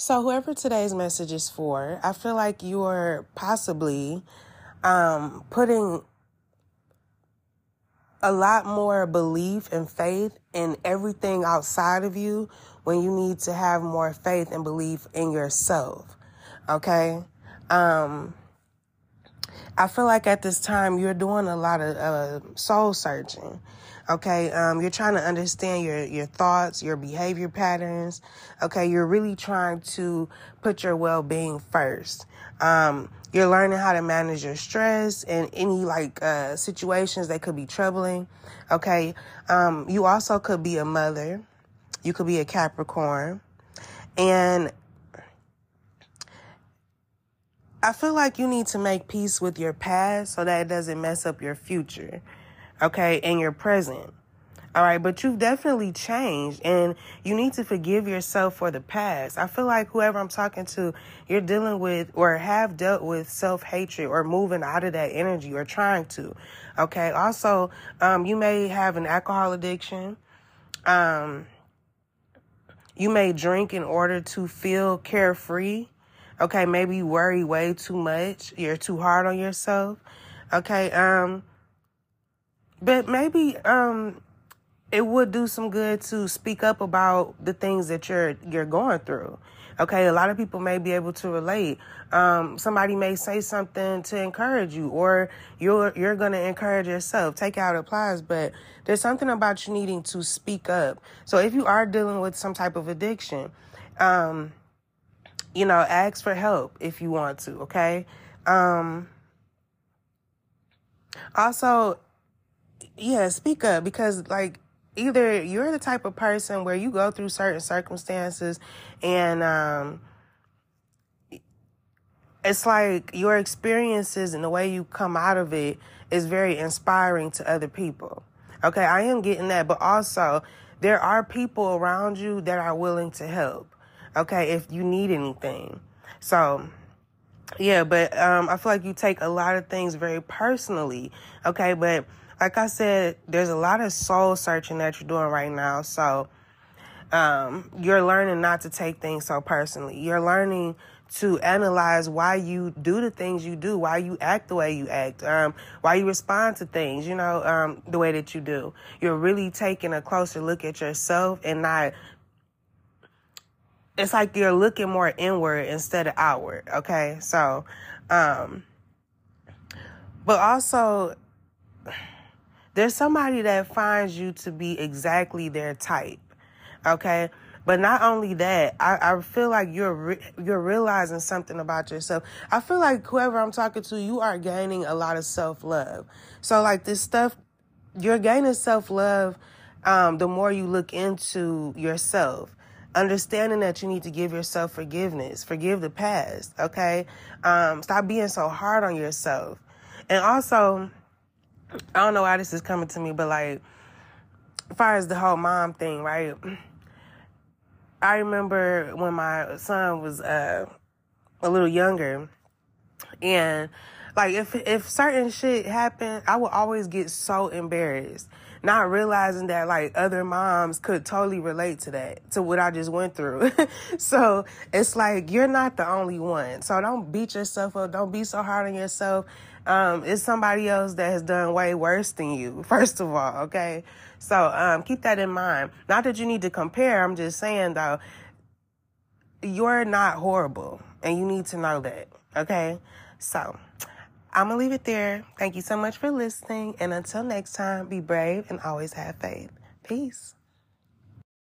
So, whoever today's message is for, I feel like you're possibly um, putting a lot more belief and faith in everything outside of you when you need to have more faith and belief in yourself. Okay? Um, I feel like at this time you're doing a lot of uh, soul searching. Okay, um, you're trying to understand your your thoughts, your behavior patterns. Okay, you're really trying to put your well being first. Um, you're learning how to manage your stress and any like uh, situations that could be troubling. Okay, um, you also could be a mother. You could be a Capricorn, and I feel like you need to make peace with your past so that it doesn't mess up your future, okay, and your present. All right, but you've definitely changed and you need to forgive yourself for the past. I feel like whoever I'm talking to, you're dealing with or have dealt with self hatred or moving out of that energy or trying to. Okay, also, um, you may have an alcohol addiction. Um, you may drink in order to feel carefree Okay, maybe you worry way too much. You're too hard on yourself. Okay, um but maybe um it would do some good to speak up about the things that you're you're going through. Okay, a lot of people may be able to relate. Um, somebody may say something to encourage you, or you're you're gonna encourage yourself. Take out applies, but there's something about you needing to speak up. So if you are dealing with some type of addiction, um, you know, ask for help if you want to, okay? Um also yeah, speak up because like either you're the type of person where you go through certain circumstances and um it's like your experiences and the way you come out of it is very inspiring to other people. Okay, I am getting that, but also there are people around you that are willing to help okay, if you need anything. So, yeah, but um, I feel like you take a lot of things very personally, okay? But like I said, there's a lot of soul searching that you're doing right now. So, um, you're learning not to take things so personally. You're learning to analyze why you do the things you do, why you act the way you act, um, why you respond to things, you know, um, the way that you do. You're really taking a closer look at yourself and not it's like you're looking more inward instead of outward. Okay. So, um, but also there's somebody that finds you to be exactly their type. Okay. But not only that, I, I feel like you're re- you're realizing something about yourself. I feel like whoever I'm talking to, you are gaining a lot of self love. So like this stuff, you're gaining self love um, the more you look into yourself understanding that you need to give yourself forgiveness, forgive the past, okay? Um, stop being so hard on yourself. And also, I don't know why this is coming to me, but like, as far as the whole mom thing, right? I remember when my son was uh, a little younger, and like if if certain shit happened, I would always get so embarrassed not realizing that like other moms could totally relate to that, to what I just went through. so it's like you're not the only one. So don't beat yourself up. Don't be so hard on yourself. Um, it's somebody else that has done way worse than you, first of all, okay? So um, keep that in mind. Not that you need to compare, I'm just saying though, you're not horrible and you need to know that, okay? So I'm going to leave it there. Thank you so much for listening. And until next time, be brave and always have faith. Peace.